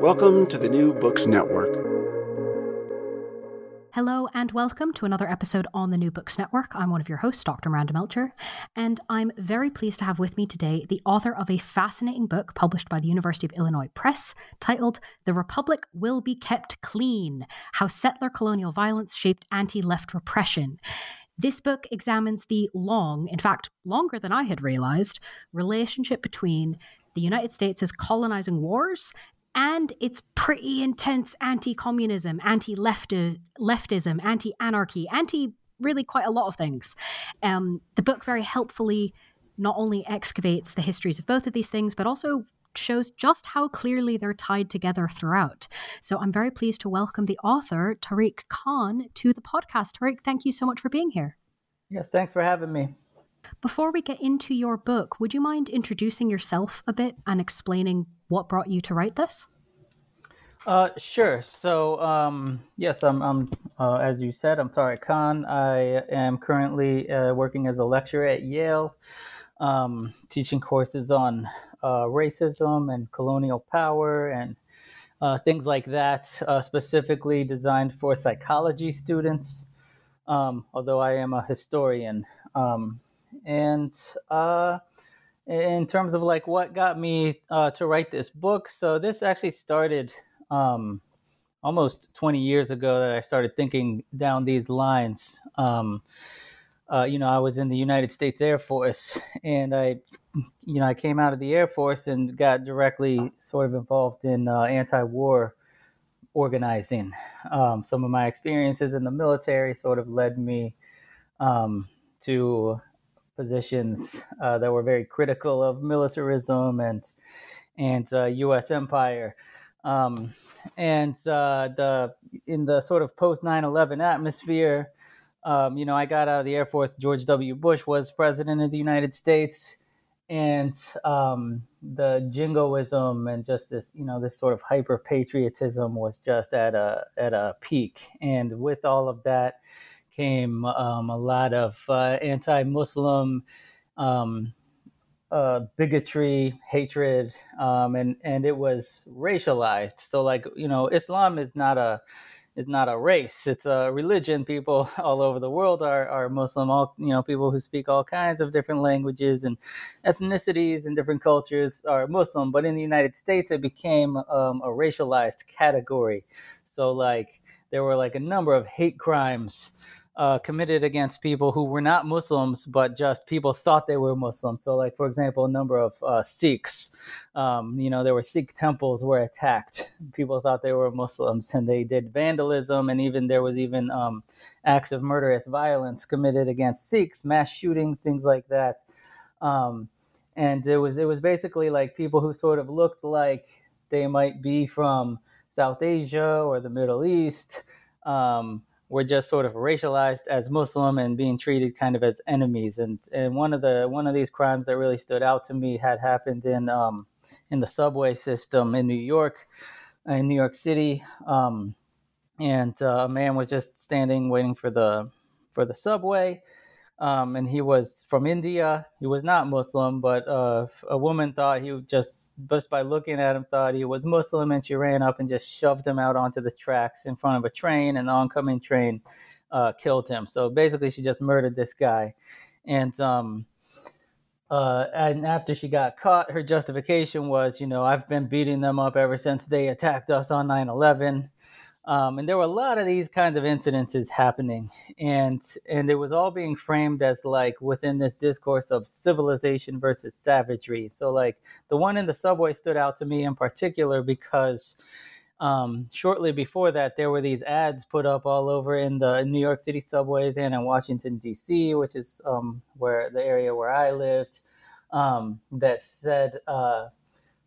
Welcome to the New Books Network. Hello and welcome to another episode on the New Books Network. I'm one of your hosts, Dr. Miranda Melcher, and I'm very pleased to have with me today the author of a fascinating book published by the University of Illinois Press titled The Republic Will Be Kept Clean How Settler Colonial Violence Shaped Anti Left Repression. This book examines the long, in fact, longer than I had realized, relationship between the United States' colonizing wars and it's pretty intense anti-communism, anti-leftism, anti-anarchy, anti really quite a lot of things. Um, the book very helpfully not only excavates the histories of both of these things, but also shows just how clearly they're tied together throughout. So I'm very pleased to welcome the author, Tariq Khan, to the podcast. Tariq, thank you so much for being here. Yes, thanks for having me. Before we get into your book, would you mind introducing yourself a bit and explaining what brought you to write this? Uh, sure. So, um, yes, I'm, I'm uh, as you said, I'm Tariq Khan. I am currently uh, working as a lecturer at Yale, um, teaching courses on uh, racism and colonial power and uh, things like that, uh, specifically designed for psychology students, um, although I am a historian. And in terms of like what got me to write this book, so this actually started um, almost 20 years ago that I started thinking down these lines. Um, uh, you know, I was in the United States Air Force, and I, you know, I came out of the Air Force and got directly sort of involved in uh, anti-war organizing. Um, some of my experiences in the military sort of led me um, to positions uh, that were very critical of militarism and and U.S. Uh, empire. Um, and uh, the in the sort of post 9/11 atmosphere, um, you know, I got out of the Air Force. George W. Bush was president of the United States, and um, the jingoism and just this, you know, this sort of hyper patriotism was just at a at a peak. And with all of that came um, a lot of uh, anti-Muslim um, uh, bigotry, hatred, um, and and it was racialized. So like you know, Islam is not a is not a race; it's a religion. People all over the world are are Muslim. All you know, people who speak all kinds of different languages and ethnicities and different cultures are Muslim. But in the United States, it became um, a racialized category. So like there were like a number of hate crimes uh, committed against people who were not Muslims, but just people thought they were Muslims. So, like for example, a number of uh, Sikhs, um, you know, there were Sikh temples were attacked. People thought they were Muslims, and they did vandalism, and even there was even um, acts of murderous violence committed against Sikhs, mass shootings, things like that. Um, and it was it was basically like people who sort of looked like they might be from South Asia or the Middle East. Were just sort of racialized as Muslim and being treated kind of as enemies. And and one of the one of these crimes that really stood out to me had happened in um, in the subway system in New York, in New York City, um, and uh, a man was just standing waiting for the for the subway. Um, and he was from India. He was not Muslim, but uh, a woman thought he just just by looking at him thought he was Muslim, and she ran up and just shoved him out onto the tracks in front of a train, the oncoming train uh, killed him. So basically, she just murdered this guy, and um, uh, and after she got caught, her justification was, you know, I've been beating them up ever since they attacked us on 9 11. Um, and there were a lot of these kinds of incidences happening, and and it was all being framed as like within this discourse of civilization versus savagery. So like the one in the subway stood out to me in particular because um, shortly before that, there were these ads put up all over in the New York City subways and in Washington D.C., which is um, where the area where I lived, um, that said uh,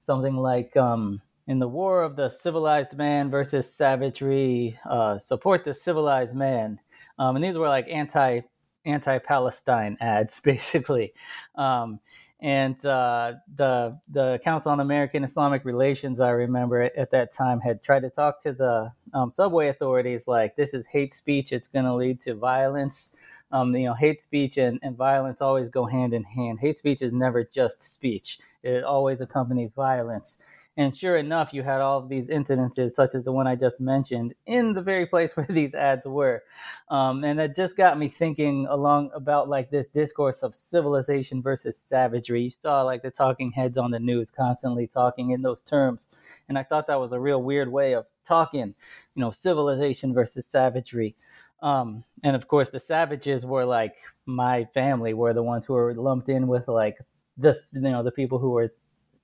something like um, in the war of the civilized man versus savagery, uh, support the civilized man. Um, and these were like anti anti Palestine ads, basically. Um, and uh, the the Council on American Islamic Relations, I remember at that time, had tried to talk to the um, subway authorities like this is hate speech. It's going to lead to violence. Um, you know, hate speech and, and violence always go hand in hand. Hate speech is never just speech; it always accompanies violence. And sure enough, you had all of these incidences, such as the one I just mentioned, in the very place where these ads were. Um, and that just got me thinking along about like this discourse of civilization versus savagery. You saw like the talking heads on the news constantly talking in those terms. And I thought that was a real weird way of talking, you know, civilization versus savagery. Um, and of course, the savages were like my family, were the ones who were lumped in with like this, you know, the people who were,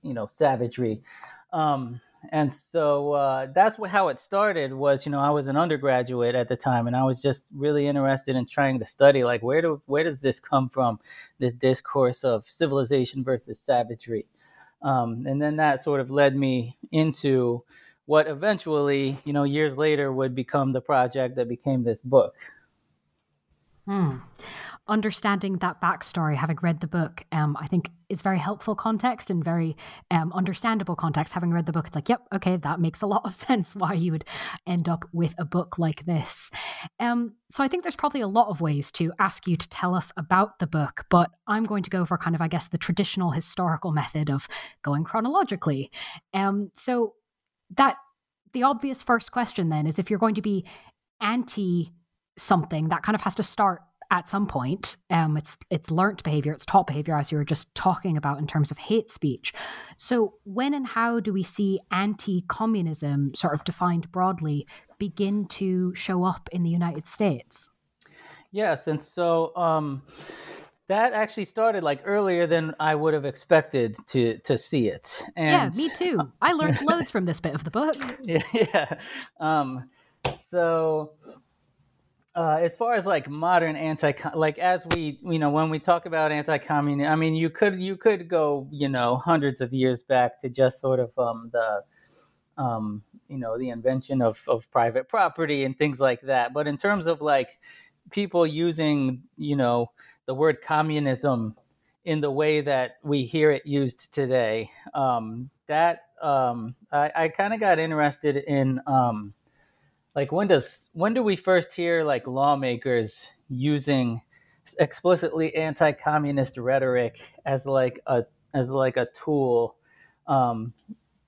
you know, savagery. Um, and so uh, that's how it started was you know i was an undergraduate at the time and i was just really interested in trying to study like where do where does this come from this discourse of civilization versus savagery? Um, and then that sort of led me into what eventually you know years later would become the project that became this book. Hmm understanding that backstory, having read the book, um, I think is very helpful context and very um, understandable context. Having read the book, it's like, yep, okay, that makes a lot of sense why you would end up with a book like this. Um, so I think there's probably a lot of ways to ask you to tell us about the book, but I'm going to go for kind of, I guess, the traditional historical method of going chronologically. Um, so that the obvious first question then is if you're going to be anti something, that kind of has to start at some point um, it's it's learnt behavior it's taught behavior as you were just talking about in terms of hate speech so when and how do we see anti-communism sort of defined broadly begin to show up in the united states yes and so um, that actually started like earlier than I would have expected to to see it. And, yeah, me too. I learned loads from this bit of the book. Yeah, yeah. Um, so uh, as far as like modern anti like as we you know when we talk about anti-communism i mean you could you could go you know hundreds of years back to just sort of um, the um, you know the invention of, of private property and things like that. But in terms of like people using you know the word communism in the way that we hear it used today um, that um, i, I kind of got interested in um, like when does when do we first hear like lawmakers using explicitly anti-communist rhetoric as like a as like a tool um,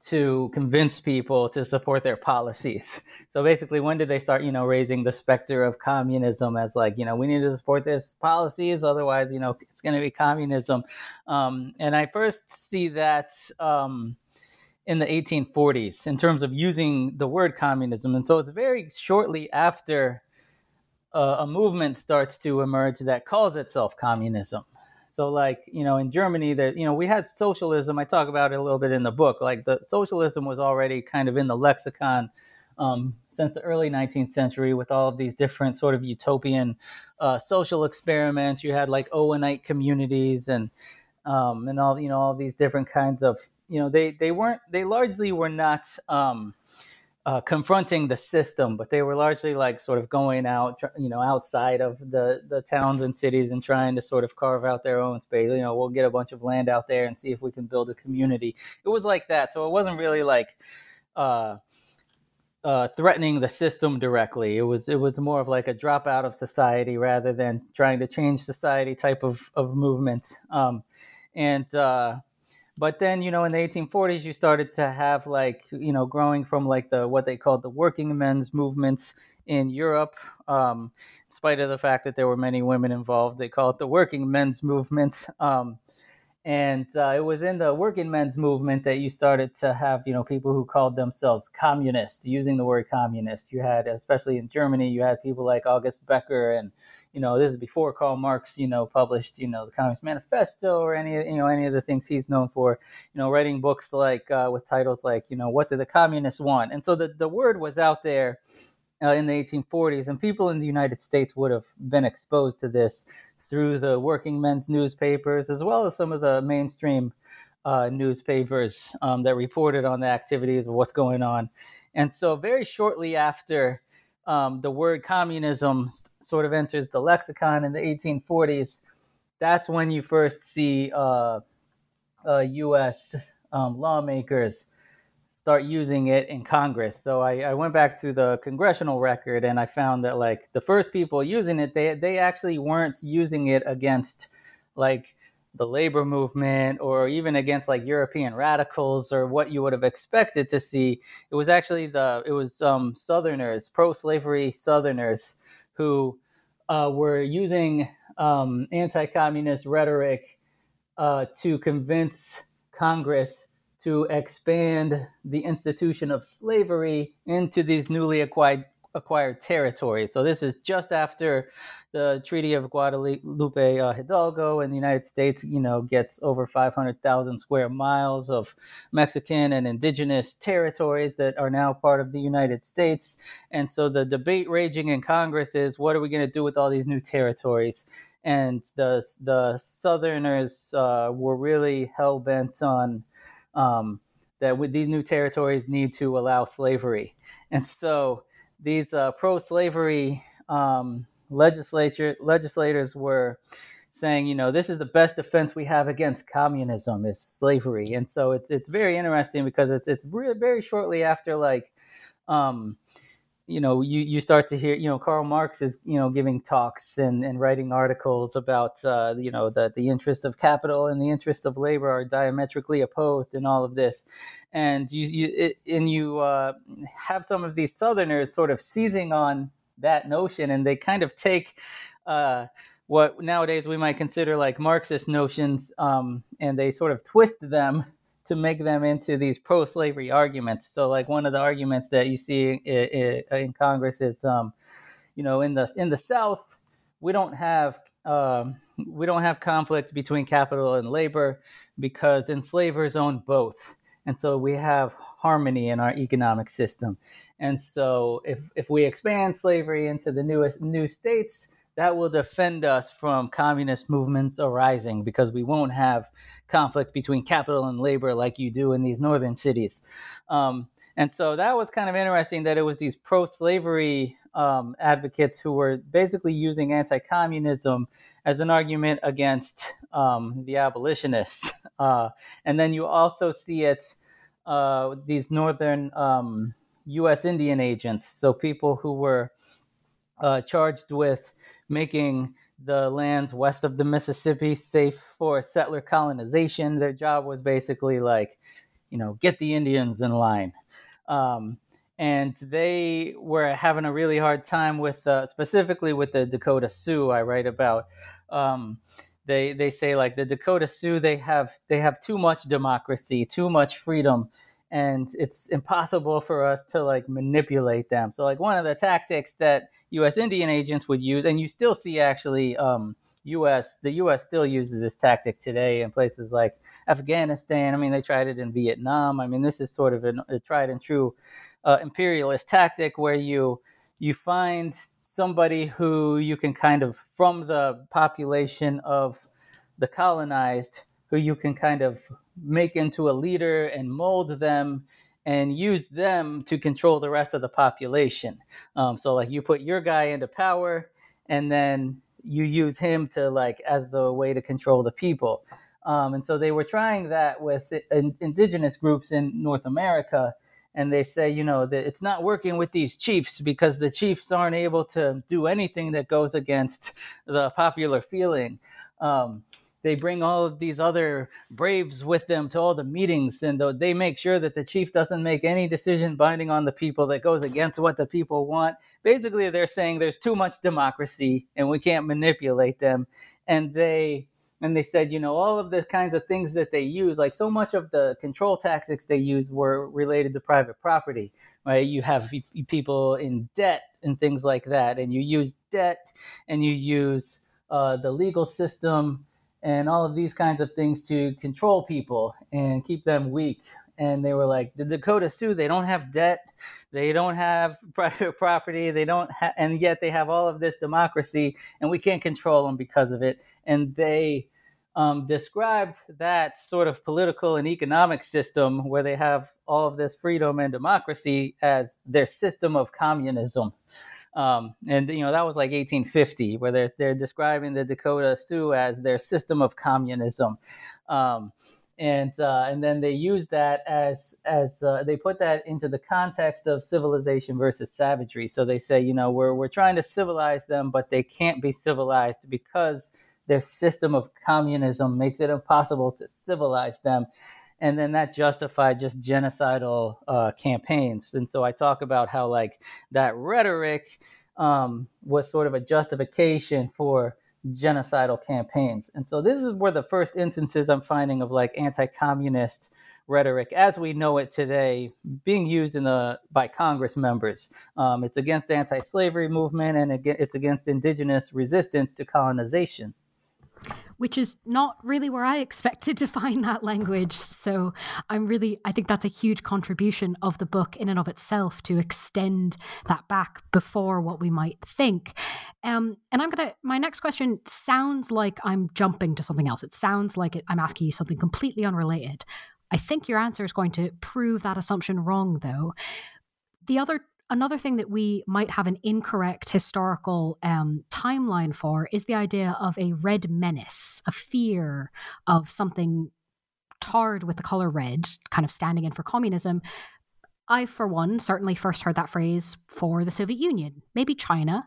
to convince people to support their policies. So basically, when did they start, you know, raising the specter of communism as like, you know, we need to support this policies, otherwise, you know, it's going to be communism. Um, and I first see that um, in the 1840s in terms of using the word communism. And so it's very shortly after uh, a movement starts to emerge that calls itself communism. So, like, you know, in Germany, that, you know, we had socialism. I talk about it a little bit in the book. Like, the socialism was already kind of in the lexicon um, since the early 19th century with all of these different sort of utopian uh, social experiments. You had like Owenite communities and um, and all you know all these different kinds of you know they they weren't they largely were not um, uh, confronting the system, but they were largely like sort of going out, you know, outside of the the towns and cities and trying to sort of carve out their own space. You know, we'll get a bunch of land out there and see if we can build a community. It was like that, so it wasn't really like. Uh, uh, threatening the system directly. It was it was more of like a drop out of society rather than trying to change society type of of movement. Um, and uh, but then, you know, in the 1840s, you started to have like, you know, growing from like the what they called the working men's movements in Europe. Um, in spite of the fact that there were many women involved, they call it the working men's movement. Um, and uh, it was in the working men's movement that you started to have you know people who called themselves communists using the word communist. You had especially in germany you had people like august becker and you know this is before karl marx you know published you know the communist manifesto or any you know any of the things he's known for you know writing books like uh, with titles like you know what do the communists want? And so the, the word was out there uh, in the 1840s, and people in the United States would have been exposed to this through the working men's newspapers as well as some of the mainstream uh, newspapers um, that reported on the activities of what's going on. And so, very shortly after um, the word communism sort of enters the lexicon in the 1840s, that's when you first see uh, U.S. Uh, um, lawmakers start using it in Congress. So I, I, went back to the congressional record and I found that like the first people using it, they they actually weren't using it against like the labor movement or even against like European radicals or what you would have expected to see. It was actually the it was um, Southerners, pro-slavery Southerners, who uh, were using um, anti-communist rhetoric uh, to convince Congress to expand the institution of slavery into these newly acquired acquired territories. So this is just after the Treaty of Guadalupe uh, Hidalgo and the United States, you know, gets over 500,000 square miles of Mexican and indigenous territories that are now part of the United States. And so the debate raging in Congress is what are we going to do with all these new territories? And the the Southerners uh, were really hell bent on um, that with these new territories need to allow slavery. And so these uh, pro-slavery um, legislature legislators were saying, you know, this is the best defense we have against communism is slavery. And so it's it's very interesting because it's it's really very shortly after like um, you know, you, you start to hear, you know, Karl Marx is, you know, giving talks and, and writing articles about, uh, you know, the, the interests of capital and the interests of labor are diametrically opposed in all of this. And you, you it, and you uh, have some of these Southerners sort of seizing on that notion and they kind of take, uh, what nowadays we might consider like Marxist notions, um, and they sort of twist them to make them into these pro-slavery arguments. So, like one of the arguments that you see in, in Congress is, um, you know, in the in the South, we don't have um, we don't have conflict between capital and labor because enslavers own both, and so we have harmony in our economic system. And so, if if we expand slavery into the newest new states, that will defend us from communist movements arising because we won't have conflict between capital and labor like you do in these northern cities. Um, and so that was kind of interesting that it was these pro slavery um, advocates who were basically using anti communism as an argument against um, the abolitionists. Uh, and then you also see it, uh, these northern US um, Indian agents, so people who were uh, charged with making the lands west of the Mississippi safe for settler colonization. Their job was basically like, you know, get the Indians in line. Um, and they were having a really hard time with, uh, specifically with the Dakota Sioux. I write about. Um, they they say like the Dakota Sioux they have they have too much democracy, too much freedom, and it's impossible for us to like manipulate them. So like one of the tactics that U.S. Indian agents would use, and you still see actually um, U.S. the U.S. still uses this tactic today in places like Afghanistan. I mean, they tried it in Vietnam. I mean, this is sort of an, a tried and true uh, imperialist tactic where you you find somebody who you can kind of from the population of the colonized who you can kind of make into a leader and mold them and use them to control the rest of the population. Um, so like you put your guy into power, and then you use him to like as the way to control the people. Um, and so they were trying that with indigenous groups in North America. And they say, you know, that it's not working with these chiefs because the chiefs aren't able to do anything that goes against the popular feeling. Um, they bring all of these other braves with them to all the meetings and they make sure that the chief doesn't make any decision binding on the people that goes against what the people want basically they're saying there's too much democracy and we can't manipulate them. And they and they said you know all of the kinds of things that they use like so much of the control tactics they use were related to private property right? You have people in debt and things like that and you use debt and you use uh, the legal system and all of these kinds of things to control people and keep them weak. And they were like, the Dakota Sioux, they don't have debt, they don't have private property, they don't, ha- and yet they have all of this democracy, and we can't control them because of it. And they um, described that sort of political and economic system where they have all of this freedom and democracy as their system of communism. Um, and you know that was like 1850, where they're they're describing the Dakota Sioux as their system of communism, um, and uh, and then they use that as as uh, they put that into the context of civilization versus savagery. So they say, you know, we're we're trying to civilize them, but they can't be civilized because their system of communism makes it impossible to civilize them and then that justified just genocidal uh, campaigns. And so I talk about how like that rhetoric um, was sort of a justification for genocidal campaigns. And so this is where the first instances I'm finding of like anti-communist rhetoric as we know it today being used in the by Congress members. Um, it's against anti-slavery movement and it's against indigenous resistance to colonization which is not really where I expected to find that language. So I'm really, I think that's a huge contribution of the book in and of itself to extend that back before what we might think. Um, and I'm going to, my next question sounds like I'm jumping to something else. It sounds like it, I'm asking you something completely unrelated. I think your answer is going to prove that assumption wrong, though. The other Another thing that we might have an incorrect historical um, timeline for is the idea of a red menace, a fear of something tarred with the color red, kind of standing in for communism. I, for one, certainly first heard that phrase for the Soviet Union, maybe China.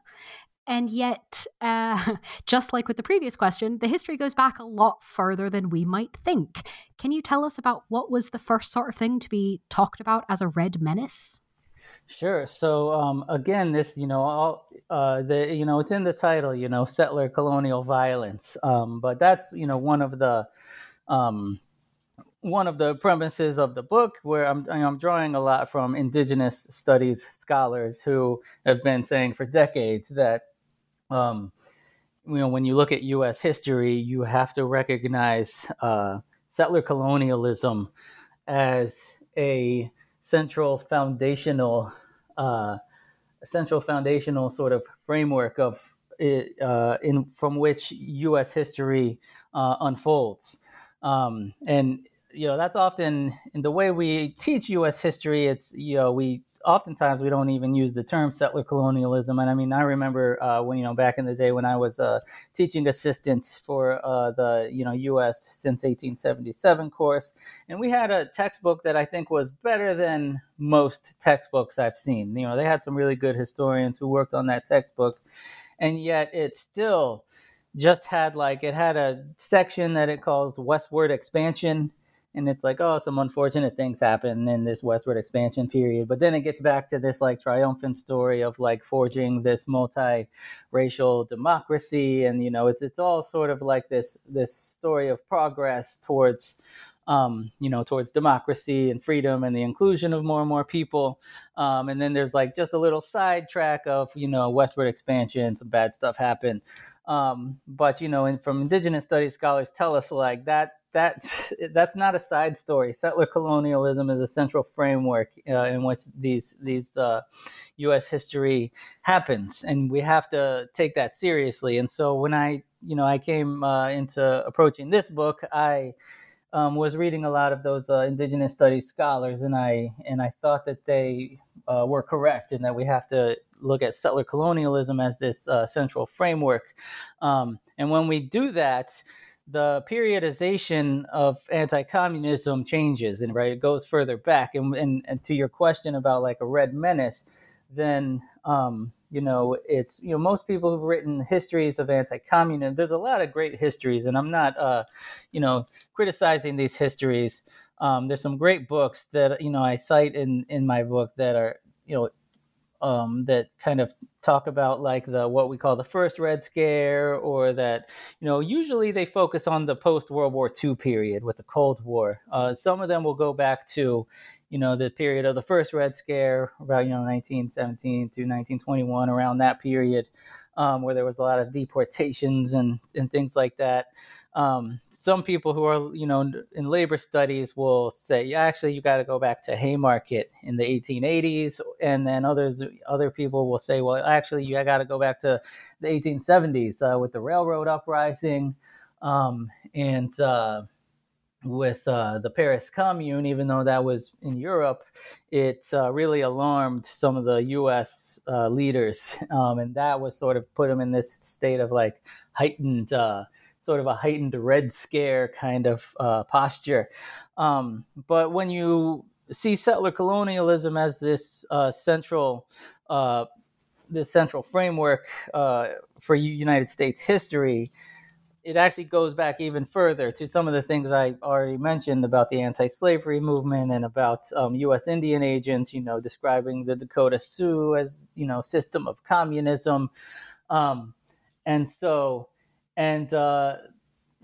And yet, uh, just like with the previous question, the history goes back a lot further than we might think. Can you tell us about what was the first sort of thing to be talked about as a red menace? Sure. So um, again, this you know all uh, the you know it's in the title, you know, settler colonial violence. Um, but that's you know one of the um, one of the premises of the book, where I'm I'm drawing a lot from indigenous studies scholars who have been saying for decades that um, you know when you look at U.S. history, you have to recognize uh, settler colonialism as a central foundational uh, central foundational sort of framework of uh, in from which U.S. history uh, unfolds, um, and you know that's often in the way we teach U.S. history. It's you know we oftentimes we don't even use the term settler colonialism. And I mean, I remember uh, when you know back in the day when I was uh, teaching assistant for uh, the you know U.S. since 1877 course, and we had a textbook that I think was better than most textbooks I've seen. You know, they had some really good historians who worked on that textbook, and yet it still just had like it had a section that it calls westward expansion and it's like oh some unfortunate things happen in this westward expansion period but then it gets back to this like triumphant story of like forging this multi-racial democracy and you know it's it's all sort of like this this story of progress towards um, you know, towards democracy and freedom and the inclusion of more and more people. Um, and then there's like just a little sidetrack of, you know, westward expansion, some bad stuff happened. Um, but, you know, from indigenous studies scholars tell us like that that's that's not a side story. Settler colonialism is a central framework uh, in which these these uh, U.S. history happens, and we have to take that seriously. And so when I you know I came uh, into approaching this book, I um, was reading a lot of those uh, indigenous studies scholars, and I and I thought that they uh, were correct, and that we have to look at settler colonialism as this uh, central framework. Um, and when we do that, the periodization of anti-communism changes, and right, it goes further back. And, and, and to your question about like a red menace, then um, you know it's you know most people who've written histories of anti-communism. There's a lot of great histories, and I'm not uh, you know criticizing these histories. Um, there's some great books that you know I cite in in my book that are you know um, that kind of talk about like the what we call the first Red Scare, or that you know usually they focus on the post World War II period with the Cold War. Uh, some of them will go back to you know the period of the first Red Scare, about you know 1917 to 1921, around that period, um, where there was a lot of deportations and and things like that. Um, some people who are, you know, in labor studies will say, yeah, actually, you got to go back to Haymarket in the 1880s, and then others, other people will say, well, actually, you got to go back to the 1870s uh, with the railroad uprising, um, and uh, with uh, the Paris Commune, even though that was in Europe, it uh, really alarmed some of the U.S. Uh, leaders, um, and that was sort of put them in this state of like heightened uh, sort of a heightened red scare kind of uh, posture. Um, but when you see settler colonialism as this uh, central this central framework uh, for United States history, it actually goes back even further to some of the things I already mentioned about the anti-slavery movement and about um, U.S. Indian agents. You know, describing the Dakota Sioux as you know system of communism, um, and so and uh,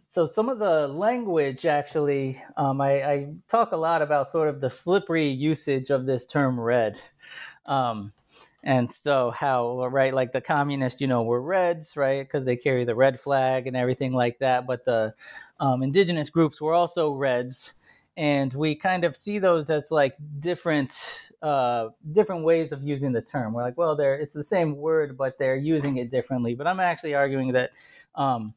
so some of the language actually, um, I, I, talk a lot about sort of the slippery usage of this term red. Um, and so how right like the communists you know were reds right because they carry the red flag and everything like that but the um, indigenous groups were also reds. And we kind of see those as like different uh, different ways of using the term. We're like well they're it's the same word but they're using it differently. But i'm actually arguing that um,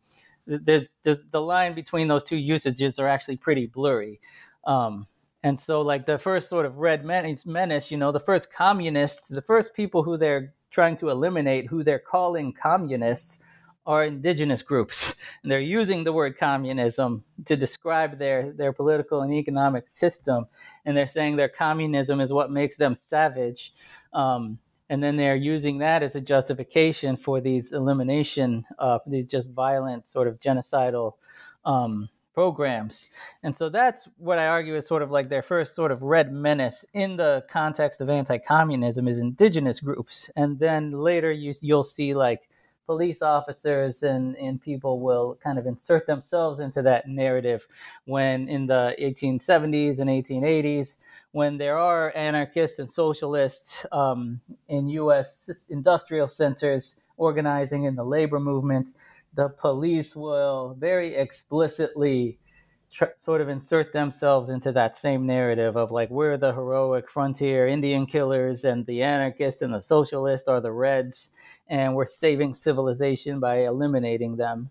there's, there's the line between those two usages are actually pretty blurry. Um, and so, like the first sort of red menace, you know, the first communists, the first people who they're trying to eliminate, who they're calling communists, are indigenous groups. And they're using the word communism to describe their, their political and economic system. And they're saying their communism is what makes them savage. Um, and then they're using that as a justification for these elimination, uh, these just violent sort of genocidal um, programs. And so that's what I argue is sort of like their first sort of red menace in the context of anti-communism is indigenous groups. And then later you you'll see like police officers and, and people will kind of insert themselves into that narrative when in the 1870s and 1880s when there are anarchists and socialists um, in U.S. industrial centers organizing in the labor movement, the police will very explicitly tr- sort of insert themselves into that same narrative of like we're the heroic frontier Indian killers, and the anarchists and the socialists are the Reds, and we're saving civilization by eliminating them.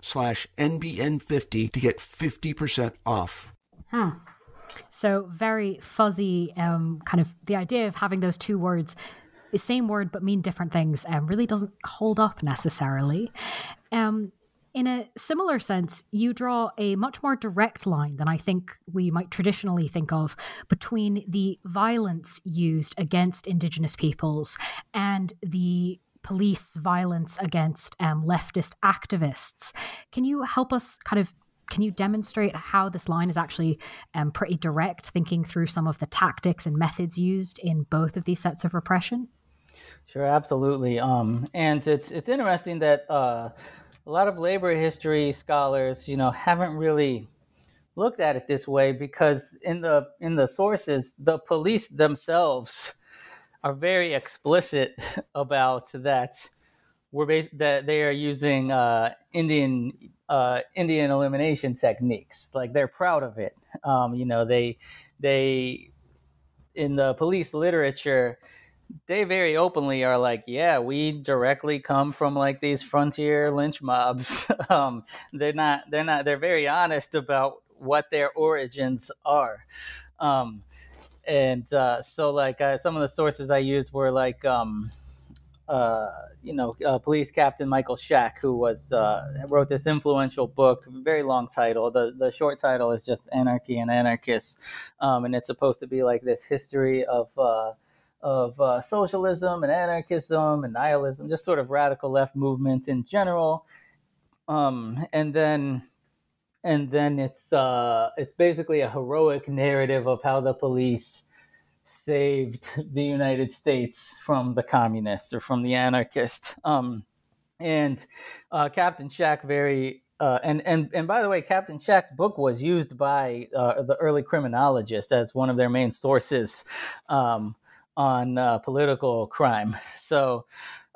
slash NBN50 to get 50% off. Hmm. So very fuzzy, um, kind of the idea of having those two words, the same word but mean different things, um, really doesn't hold up necessarily. Um, In a similar sense, you draw a much more direct line than I think we might traditionally think of between the violence used against Indigenous peoples and the police violence against um, leftist activists. Can you help us kind of can you demonstrate how this line is actually um, pretty direct, thinking through some of the tactics and methods used in both of these sets of repression? Sure, absolutely. Um, and it's it's interesting that uh, a lot of labor history scholars, you know, haven't really looked at it this way because in the in the sources, the police themselves are very explicit about that we're bas- that they are using uh, Indian uh, Indian elimination techniques. Like they're proud of it. Um, you know, they they in the police literature they very openly are like, yeah, we directly come from like these frontier lynch mobs. um, they're not, they're not, they're very honest about what their origins are. Um, and uh, so, like, uh, some of the sources I used were like, um, uh, you know, uh, police captain Michael Schaack, who was uh, wrote this influential book, very long title. The the short title is just "Anarchy and Anarchists," um, and it's supposed to be like this history of uh, of socialism and anarchism and nihilism, just sort of radical left movements in general. Um, and then and then it's uh, it's basically a heroic narrative of how the police saved the United States from the communists or from the anarchists. Um, and uh, Captain Schaack very uh, and and and by the way, Captain Schaack's book was used by uh, the early criminologists as one of their main sources um, on uh, political crime. So,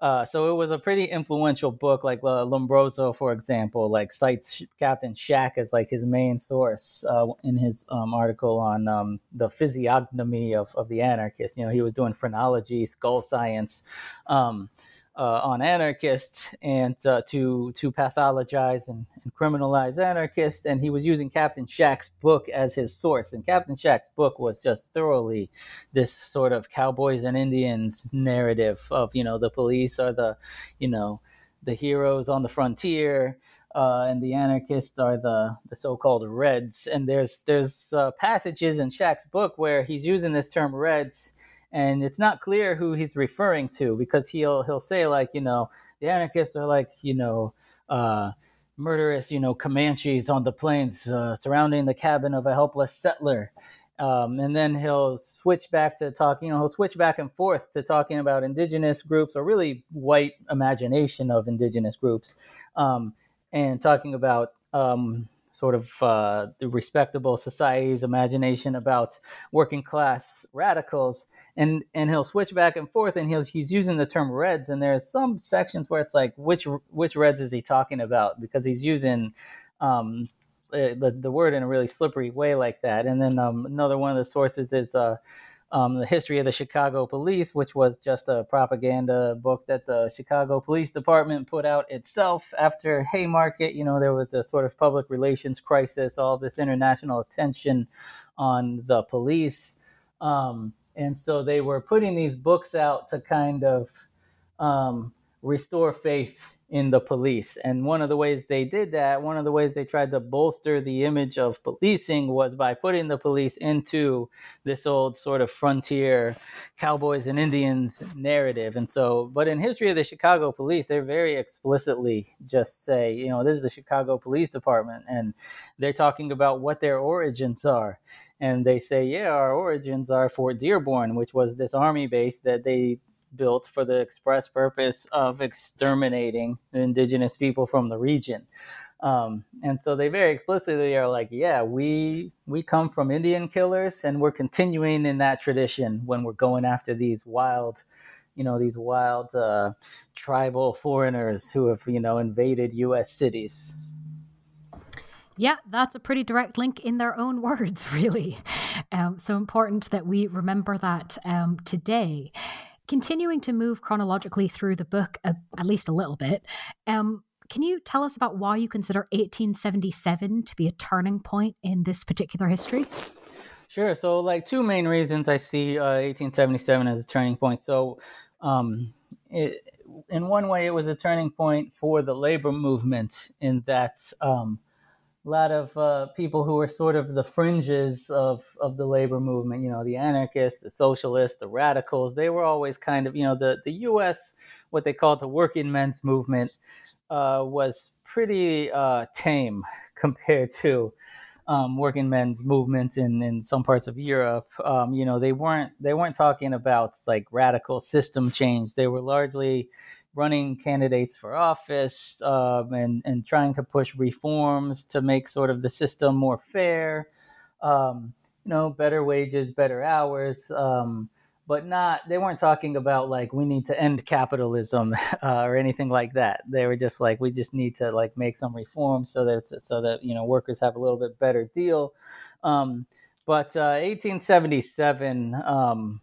uh, so it was a pretty influential book. Like uh, Lombroso, for example, like cites Captain Schaack as like his main source uh, in his um, article on um, the physiognomy of, of the anarchist. You know, he was doing phrenology, skull science. Um, uh, on anarchists and uh, to to pathologize and, and, criminalize anarchists, and he was using Captain Schaack's book as his source. And Captain Schaack's book was just thoroughly this sort of cowboys and Indians narrative of you know the police are the you know the heroes on the frontier. Uh, and the anarchists are the, the so-called Reds. And there's there's uh, passages in Schaack's book where he's using this term Reds and it's not clear who he's referring to because he'll he'll say like you know the anarchists are like you know uh, murderous you know Comanches on the plains uh, surrounding the cabin of a helpless settler. Um, and then he'll switch back to talking, you know, he'll switch back and forth to talking about indigenous groups or really white imagination of indigenous groups, um, and talking about um, sort of uh, the respectable society's imagination about working class radicals, and and he'll switch back and forth, and he'll he's using the term Reds, and there's some sections where it's like which which Reds is he talking about because he's using. Um, the, the word in a really slippery way like that. And then um, another one of the sources is uh, um, the history of the Chicago police, which was just a propaganda book that the Chicago Police Department put out itself after Haymarket. You know, there was a sort of public relations crisis, all this international attention on the police. Um, and so they were putting these books out to kind of um, restore faith in the police. And one of the ways they did that, one of the ways they tried to bolster the image of policing was by putting the police into this old sort of frontier cowboys and Indians narrative. And so, but in history of the Chicago police, they're very explicitly just say, you know, this is the Chicago Police Department and they're talking about what their origins are. And they say, yeah, our origins are Fort Dearborn, which was this army base that they built for the express purpose of exterminating indigenous people from the region. Um, and so they very explicitly are like, yeah, we we come from Indian killers, and we're continuing in that tradition when we're going after these wild, you know, these wild uh, tribal foreigners who have you know invaded U.S. cities. Yeah, that's a pretty direct link in their own words, really. Um, so important that we remember that um, today continuing to move chronologically through the book a, at least a little bit, um, can you tell us about why you consider 1877 to be a turning point in this particular history? Sure. So, like, two main reasons I see uh, 1877 as a turning point. So, um, it, in one way, it was a turning point for the labor movement in that um, a lot of uh, people who were sort of the fringes of, of the labor movement, you know, the anarchists, the socialists, the radicals, they were always kind of, you know, the, the U.S., what they called the working men's movement, uh, was pretty uh, tame compared to um, working men's movements in, in some parts of Europe. Um, you know, they weren't they weren't talking about like radical system change. They were largely running candidates for office um, and and trying to push reforms to make sort of the system more fair. Um, you know, better wages, better hours. Um, but not they weren't talking about like we need to end capitalism uh, or anything like that they were just like we just need to like make some reforms so that so that you know workers have a little bit better deal um, but uh, 1877 um,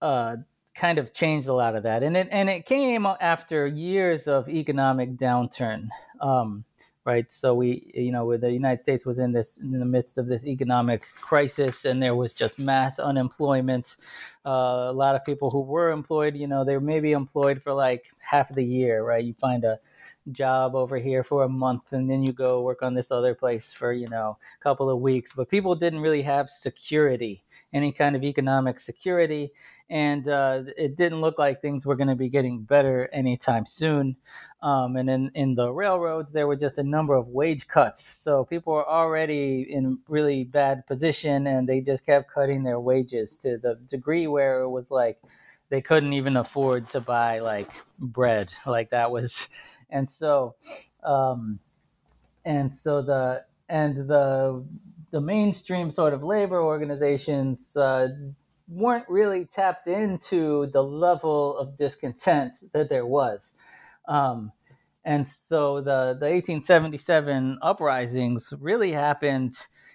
uh, kind of changed a lot of that and it and it came after years of economic downturn um, right? So we, you know, the United States was in this in the midst of this economic crisis, and there was just mass unemployment. Uh, a lot of people who were employed, you know, they were maybe employed for like half of the year, right? You find a job over here for a month and then you go work on this other place for you know a couple of weeks but people didn't really have security any kind of economic security and uh, it didn't look like things were going to be getting better anytime soon. Um, and in, in the railroads, there were just a number of wage cuts. So people were already in really bad position and they just kept cutting their wages to the degree where it was like they couldn't even afford to buy like bread. Like that was, and so, um, and so the, and the, the mainstream sort of labor organizations uh, weren't really tapped into the level of discontent that there was. Um, and so the, the 1877 uprisings really happened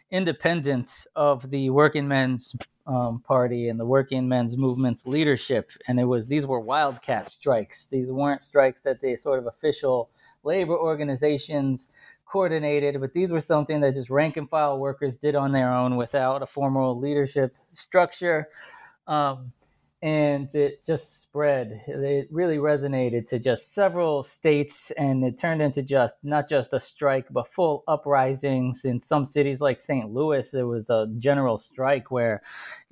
independent of the working men's um, party and the working men's movement's leadership. And it was these were wildcat strikes. These weren't strikes that the sort of official labor organizations coordinated, but these were something that just rank and file workers did on their own without a formal leadership structure. Um, and it just spread. It really resonated to just several states, and it turned into just not just a strike, but full uprisings in some cities like St. Louis. There was a general strike where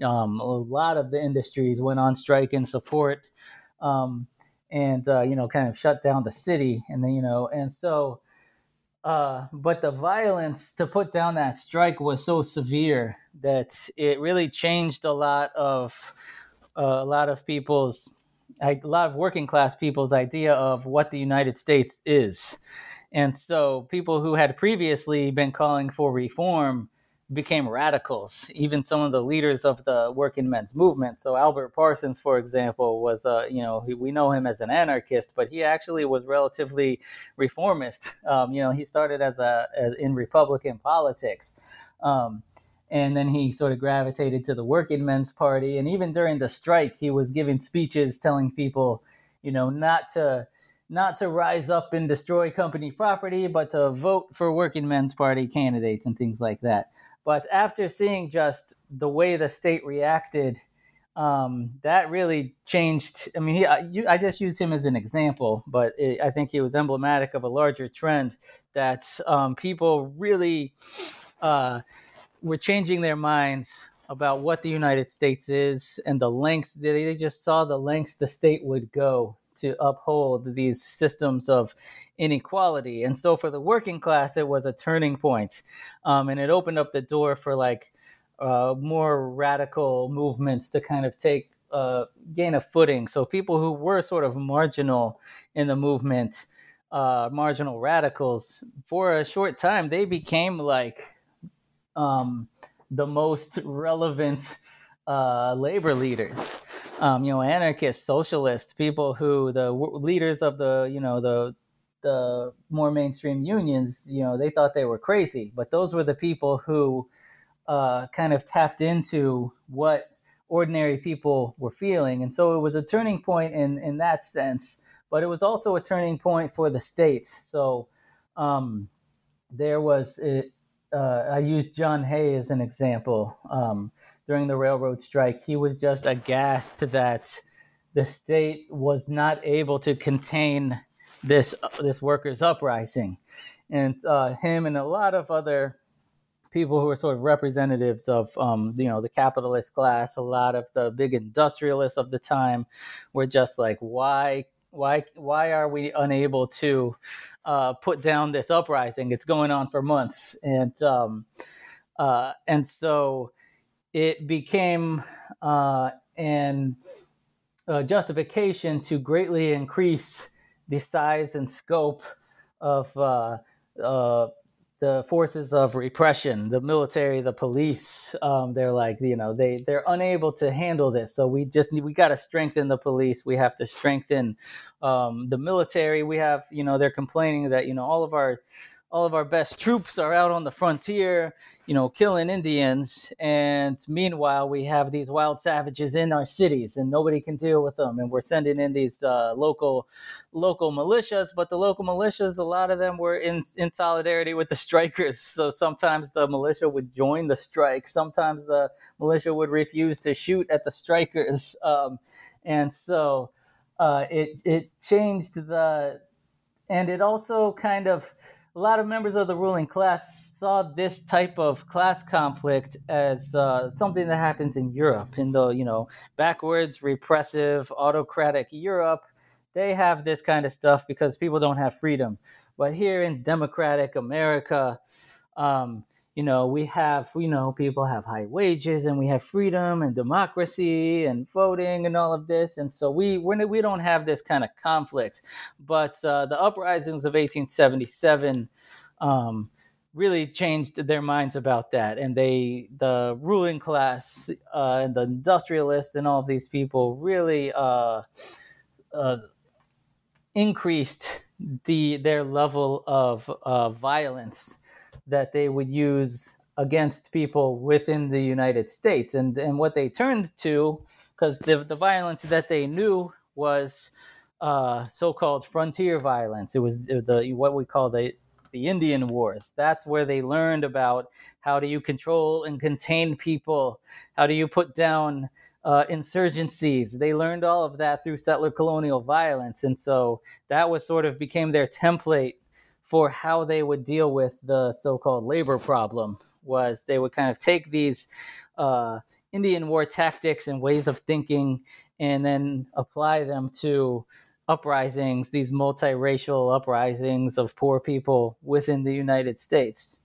um, a lot of the industries went on strike in support, um, and uh, you know, kind of shut down the city. And then you know, and so uh, but the violence to put down that strike was so severe that it really changed a lot of uh, a lot of people's a lot of working class people's idea of what the United States is. And so people who had previously been calling for reform became radicals, even some of the leaders of the working men's movement. So Albert Parsons, for example, was, uh, you know, we know him as an anarchist, but he actually was relatively reformist. Um, you know, he started as a as in Republican politics. Um, and then he sort of gravitated to the working men's party. And even during the strike, he was giving speeches telling people, you know, not to not to rise up and destroy company property, but to vote for working men's party candidates and things like that. But after seeing just the way the state reacted, um, that really changed. I mean, he, I, you, I, just used him as an example, but it, I think he was emblematic of a larger trend that um, people really uh, were changing their minds about what the United States is and the lengths they just saw the lengths the state would go to uphold these systems of inequality. And so for the working class, it was a turning point. Um, and it opened up the door for like uh, more radical movements to kind of take uh, gain a footing. So people who were sort of marginal in the movement, uh, marginal radicals, for a short time, they became like um, the most relevant uh, labor leaders um, you know, anarchists, socialists, people who the w- leaders of the, you know, the the more mainstream unions, you know, they thought they were crazy, but those were the people who uh, kind of tapped into what ordinary people were feeling, and so it was a turning point in in that sense. But it was also a turning point for the state. So um, there was it. Uh, I used John Hay as an example. Um, during the railroad strike, he was just aghast that the state was not able to contain this this workers' uprising, and uh, him and a lot of other people who are sort of representatives of um, you know the capitalist class, a lot of the big industrialists of the time were just like, why why why are we unable to uh, put down this uprising? It's going on for months, and um, uh, and so it became uh, an justification to greatly increase the size and scope of uh, uh, the forces of repression, the military, the police. Um, they're like, you know, they they're unable to handle this. So we just we got to strengthen the police. We have to strengthen um, the military. We have, you know, they're complaining that you know all of our all of our best troops are out on the frontier, you know, killing Indians. And meanwhile, we have these wild savages in our cities, and nobody can deal with them. And we're sending in these uh, local, local militias. But the local militias, a lot of them were in in solidarity with the strikers. So sometimes the militia would join the strike. Sometimes the militia would refuse to shoot at the strikers. Um, and so uh, it it changed the, and it also kind of a lot of members of the ruling class saw this type of class conflict as uh, something that happens in Europe, in the you know backwards, repressive, autocratic Europe. They have this kind of stuff because people don't have freedom. But here in democratic America, um, you know, we have, you know, people have high wages and we have freedom and democracy and voting and all of this. And so we, we're, we don't have this kind of conflict. But uh, the uprisings of 1877 um, really changed their minds about that. And they, the ruling class uh, and the industrialists and all of these people really uh, uh increased the their level of uh, violence that they would use against people within the United States. And, and what they turned to, because the, the violence that they knew was uh, so-called frontier violence. It was the what we call the the Indian Wars. That's where they learned about how do you control and contain people, how do you put down uh, insurgencies. They learned all of that through settler colonial violence, and so that was sort of became their template for how they would deal with the so-called labor problem was they would kind of take these uh, Indian war tactics and ways of thinking and then apply them to uprisings, these multiracial uprisings of poor people within the United States.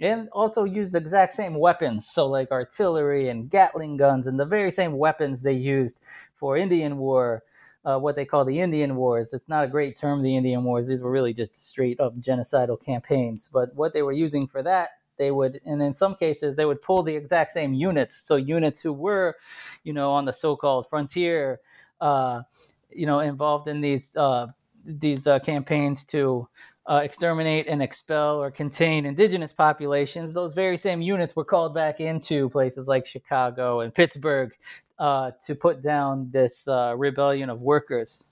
And also use the exact same weapons, so like artillery and Gatling guns, and the very same weapons they used for Indian War uh, what they call the Indian Wars. It's not a great term, the Indian Wars. These were really just straight up genocidal campaigns. But what they were using for that, they would, and in some cases, they would pull the exact same units. So units who were, you know, on the so-called frontier, uh, you know, involved in these uh, these uh, campaigns to uh, exterminate and expel or contain indigenous populations, those very same units were called back into places like Chicago and Pittsburgh uh, to put down this uh, rebellion of workers.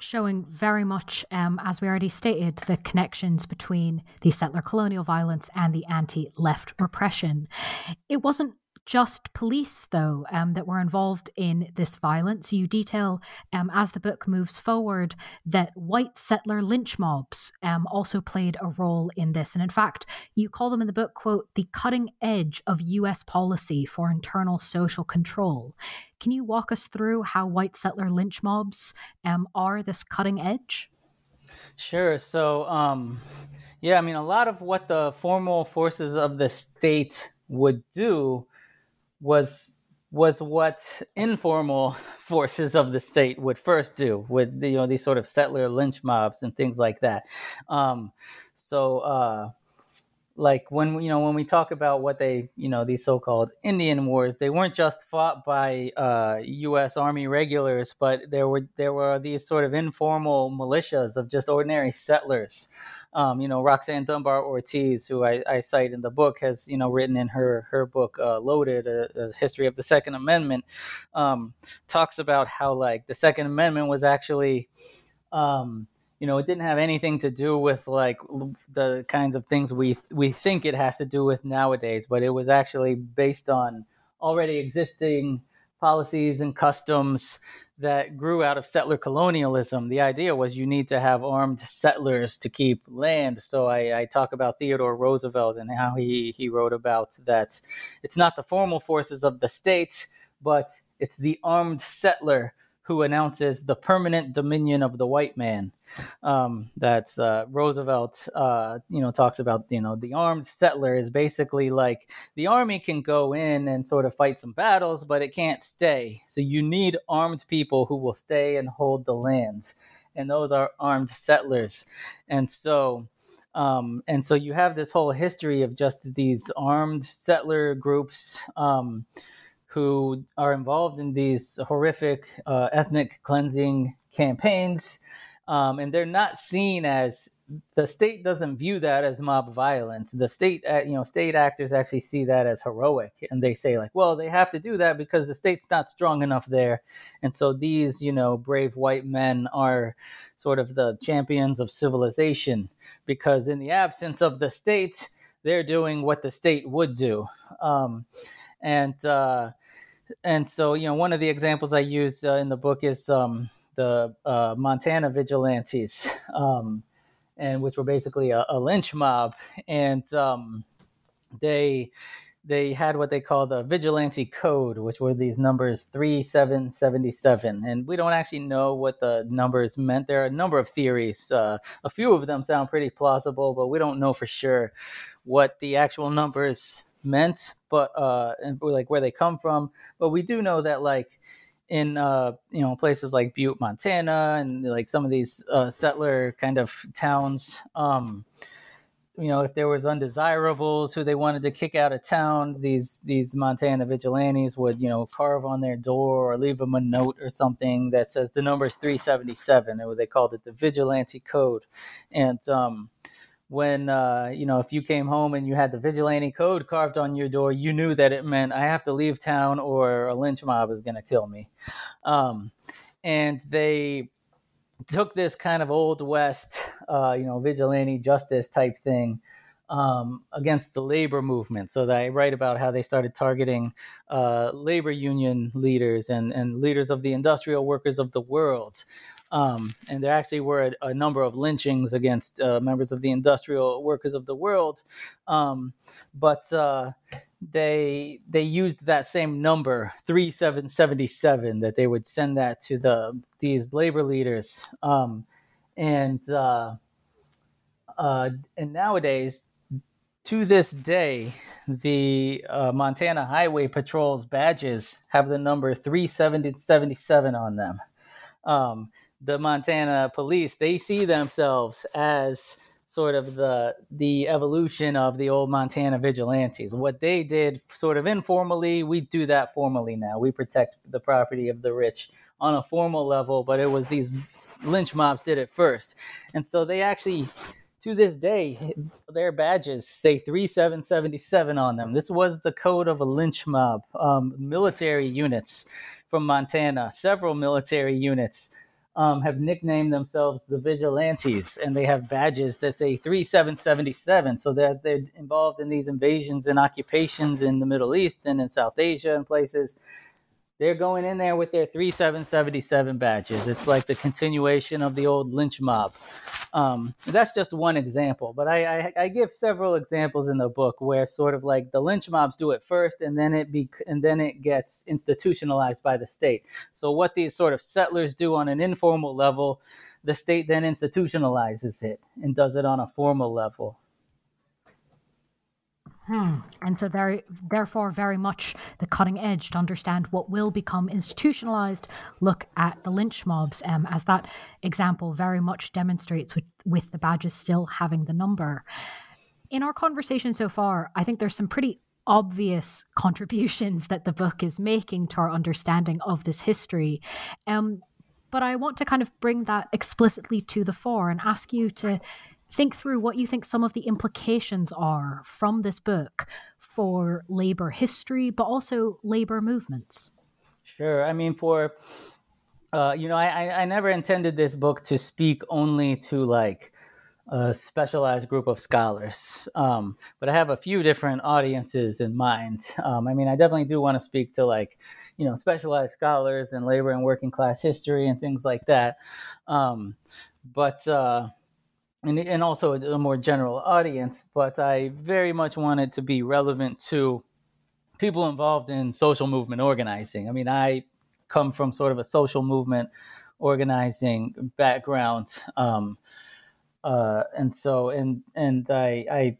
Showing very much, um, as we already stated, the connections between the settler colonial violence and the anti left repression. It wasn't just police, though, um, that were involved in this violence. You detail, um, as the book moves forward, that white settler lynch mobs um, also played a role in this. And in fact, you call them in the book, quote, the cutting edge of US policy for internal social control. Can you walk us through how white settler lynch mobs um, are this cutting edge? Sure. So, um, yeah, I mean, a lot of what the formal forces of the state would do was was what informal forces of the state would first do with you know these sort of settler lynch mobs and things like that. Um, so, uh, like when you know when we talk about what they you know these so-called Indian wars, they weren't just fought by uh, U.S. Army regulars, but there were there were these sort of informal militias of just ordinary settlers um, you know, Roxanne Dunbar Ortiz, who I, I, cite in the book, has you know written in her her book uh, "Loaded: a, a, History of the Second Amendment," um, talks about how like the Second Amendment was actually. Um, you know, it didn't have anything to do with like the kinds of things we we think it has to do with nowadays, but it was actually based on already existing policies and customs that grew out of settler colonialism. The idea was you need to have armed settlers to keep land. So I, I, talk about Theodore Roosevelt and how he, he wrote about that it's not the formal forces of the state, but it's the armed settler who announces the permanent dominion of the white man. Um, that's uh, Roosevelt. Uh, you know, talks about you know the armed settler is basically like the army can go in and sort of fight some battles, but it can't stay. So you need armed people who will stay and hold the lands, and those are armed settlers. And so. Um, and so you have this whole history of just these armed settler groups um, who are involved in these horrific uh, ethnic cleansing campaigns. Um, and they're not seen as the state doesn't view that as mob violence. The state, uh, you know, state actors actually see that as heroic, and they say like, well, they have to do that because the state's not strong enough there, and so these, you know, brave white men are sort of the champions of civilization because in the absence of the state, they're doing what the state would do, um, and uh, and so you know one of the examples I use uh, in the book is um, the uh, Montana vigilantes, um, and which were basically a, a lynch mob, and um, they they had what they call the vigilante code, which were these numbers three seven seventy seven, and we don't actually know what the numbers meant. There are a number of theories. Uh, a few of them sound pretty plausible, but we don't know for sure what the actual numbers meant, but uh, and like where they come from. But we do know that like in uh, you know places like Butte, Montana, and like some of these uh, settler kind of towns. Um, you know, if there was undesirables who they wanted to kick out of town, these these Montana vigilantes would you know carve on their door or leave them a note or something that says the number is 377. Or they called it the vigilante code, and um, when uh, you know if you came home and you had the vigilante code carved on your door you knew that it meant i have to leave town or a lynch mob is going to kill me um, and they took this kind of old west uh, you know vigilante justice type thing um, against the labor movement. So that I write about how they started targeting uh, labor union leaders and, and leaders of the industrial workers of the world. Um, and there actually were a, a number of lynchings against uh, members of the industrial workers of the world. Um, but uh, they they used that same number 3777 that they would send that to the these labor leaders um, and uh, uh, and nowadays to this day the uh, montana highway patrol's badges have the number 377 on them um, the Montana police, they see themselves as sort of the the evolution of the old Montana vigilantes. What they did sort of informally, we do that formally now. We protect the property of the rich on a formal level, but it was these lynch mobs did it first. And so they actually to this day, their badges say 3777 on them. This was the code of a lynch mob. Um, military units from Montana, several military units um, have nicknamed themselves the Vigilantes, and they have badges that say 3777. So that they're involved in these invasions and occupations in the Middle East and in South Asia and places, they're going in there with their 3777 badges. It's like the continuation of the old lynch mob. Um, that's just one example, but I, I, I, give several examples in the book where sort of like the lynch mobs do it first, and then it be and then it gets institutionalized by the state. So what these sort of settlers do on an informal level, the state then institutionalizes it and does it on a formal level. Hmm. And so, there, therefore, very much the cutting edge to understand what will become institutionalized. Look at the lynch mobs, um, as that example very much demonstrates with, with the badges still having the number. In our conversation so far, I think there's some pretty obvious contributions that the book is making to our understanding of this history. Um, but I want to kind of bring that explicitly to the fore and ask you to think through what you think some of the implications are from this book for labor history, but also labor movements. Sure. I mean, for, uh, you know, I, I never intended this book to speak only to like a specialized group of scholars, um, but I have a few different audiences in mind. Um, I mean, I definitely do want to speak to like, you know specialized scholars in labor and working class history and things like that. Um, but uh, and, and also a more general audience. But I very much wanted to be relevant to people involved in social movement organizing. I mean, I come from sort of a social movement organizing background. Um, uh, and so, and, and I, I,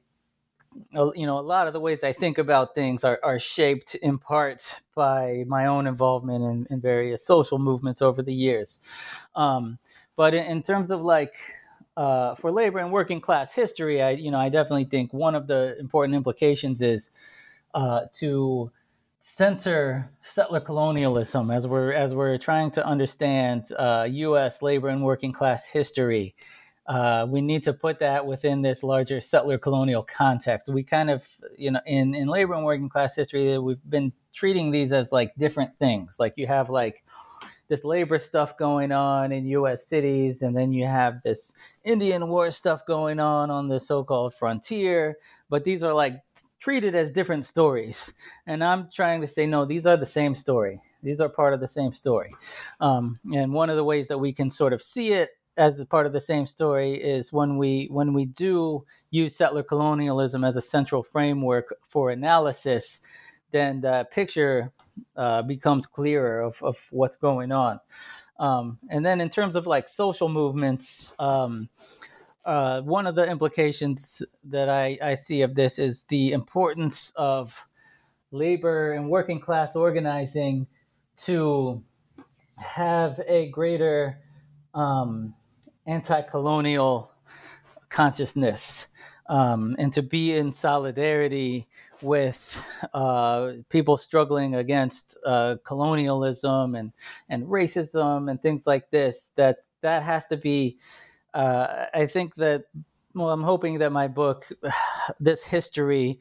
you know, a lot of the ways I think about things are, are shaped in part by my own involvement in, in various social movements over the years. Um, but in, in terms of like, uh, for labor and working class history, I, you know, I definitely think one of the important implications is uh, to center settler colonialism as we're as we're trying to understand uh, U.S. labor and working class history. Uh, we need to put that within this larger settler colonial context. We kind of, you know, in in labor and working class history, we've been treating these as like different things. Like you have like this labor stuff going on in U.S. cities, and then you have this Indian war stuff going on on the so-called frontier. But these are like treated as different stories. And I'm trying to say, no, these are the same story. These are part of the same story. Um, and one of the ways that we can sort of see it as the part of the same story is when we when we do use settler colonialism as a central framework for analysis, then the picture uh, becomes clearer of, of what's going on. Um, and then in terms of like social movements, um, uh, one of the implications that I, I see of this is the importance of labor and working class organizing to have a greater um, anti colonial consciousness um, and to be in solidarity with uh, people struggling against uh, colonialism and, and racism and things like this, that that has to be uh, I think that, well, I'm hoping that my book, this history,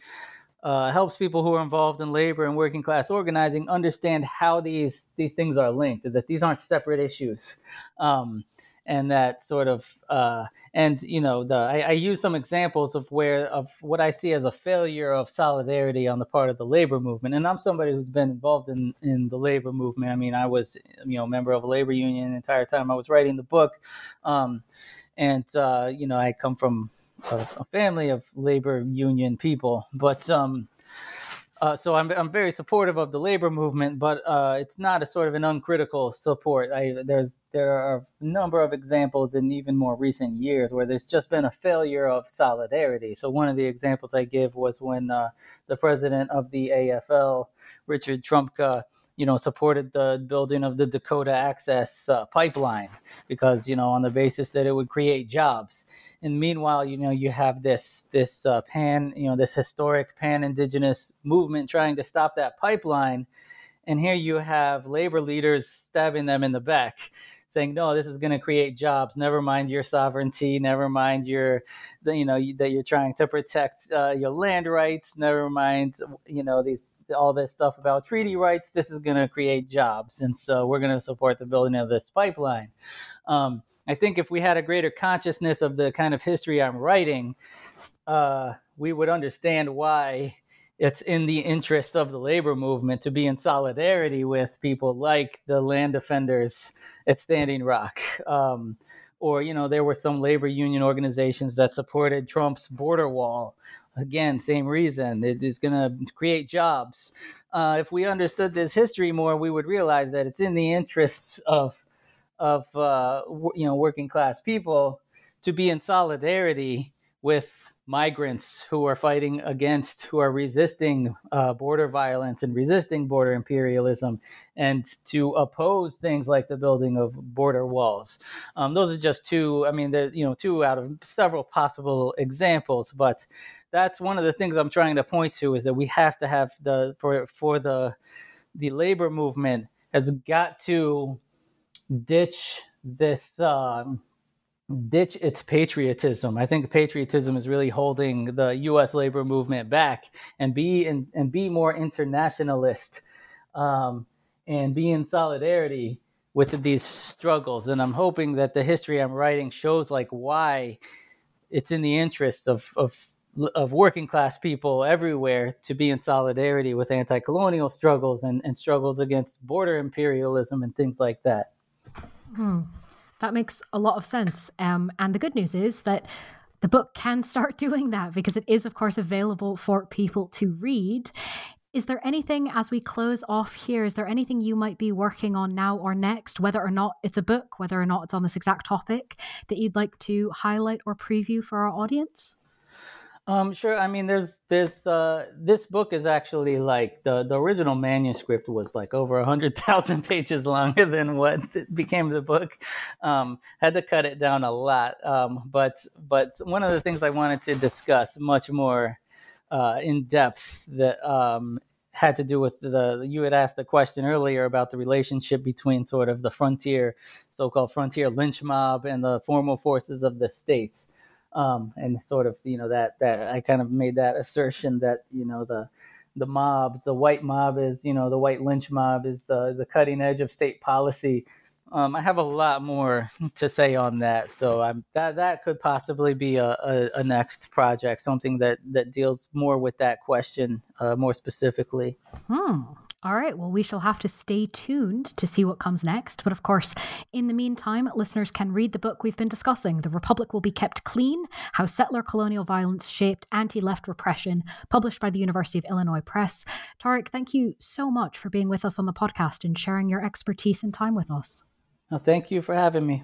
uh, helps people who are involved in labor and working class organizing understand how these these things are linked. That these aren't separate issues, um, and that sort of uh, and you know the I, I, use some examples of where of what I see as a failure of solidarity on the part of the labor movement. And I'm somebody who's been involved in in the labor movement. I mean, I was you know a member of a labor union the entire time I was writing the book. Um, and uh, you know I come from a, a, family of labor union people, but um, uh, so I'm I'm very supportive of the labor movement, but uh, it's not a sort of an uncritical support. I, there's there are a number of examples in even more recent years where there's just been a failure of solidarity. So one of the examples I give was when uh, the president of the AFL, Richard Trumka you know, supported the building of the Dakota Access uh, pipeline because, you know, on the basis that it would create jobs. And meanwhile, you know, you have this this uh, pan, you know, this historic pan indigenous movement trying to stop that pipeline, and here you have labor leaders stabbing them in the back saying no this is going to create jobs never mind your sovereignty never mind your you know that you're trying to protect uh, your land rights never mind you know these all this stuff about treaty rights. This is going to create jobs. And so we're going to support the building of this pipeline. Um, I think if we had a greater consciousness of the kind of history I'm writing, uh, we would understand why it's in the interest of the labor movement to be in solidarity with people like the land defenders at Standing Rock. Um, or, you know, there were some labor union organizations that supported Trump's border wall again, same reason. It is going to create jobs. Uh, if we understood this history more, we would realize that it's in the interests of of uh, you know working class people to be in solidarity with migrants who are fighting against, who are resisting uh, border violence and resisting border imperialism, and to oppose things like the building of border walls. Um, those are just two. I mean, you know, two out of several possible examples, but that's one of the things I'm trying to point to is that we have to have the for for the the labor movement has got to ditch this. Um, ditch its patriotism. I think patriotism is really holding the U.S. labor movement back, and be and, and be more internationalist, um, and be in solidarity with these struggles. And I'm hoping that the history I'm writing shows like why it's in the interest of of of working class people everywhere to be in solidarity with anti-colonial struggles and, and struggles against border imperialism and things like that. Hmm. That makes a lot of sense. Um, and the good news is that the book can start doing that because it is, of course, available for people to read. Is there anything as we close off here? Is there anything you might be working on now or next, whether or not it's a book, whether or not it's on this exact topic, that you'd like to highlight or preview for our audience? Um, sure. I mean, there's this. Uh, this book is actually like the the original manuscript was like over a hundred thousand pages longer than what became the book. Um, had to cut it down a lot. Um, but but one of the things I wanted to discuss much more uh, in depth that um, had to do with the you had asked the question earlier about the relationship between sort of the frontier so-called frontier lynch mob and the formal forces of the states um, and sort of you know that that I kind of made that assertion that you know the the mob, the white mob is you know the white lynch mob is the the cutting edge of state policy. Um, I have a lot more to say on that, so I'm, that that could possibly be a, a, a, next project, something that that deals more with that question uh, more specifically. Hmm. All right, well, we shall have to stay tuned to see what comes next. But of course, in the meantime, listeners can read the book we've been discussing The Republic Will Be Kept Clean How Settler Colonial Violence Shaped Anti Left Repression, published by the University of Illinois Press. Tariq, thank you so much for being with us on the podcast and sharing your expertise and time with us. Well, thank you for having me.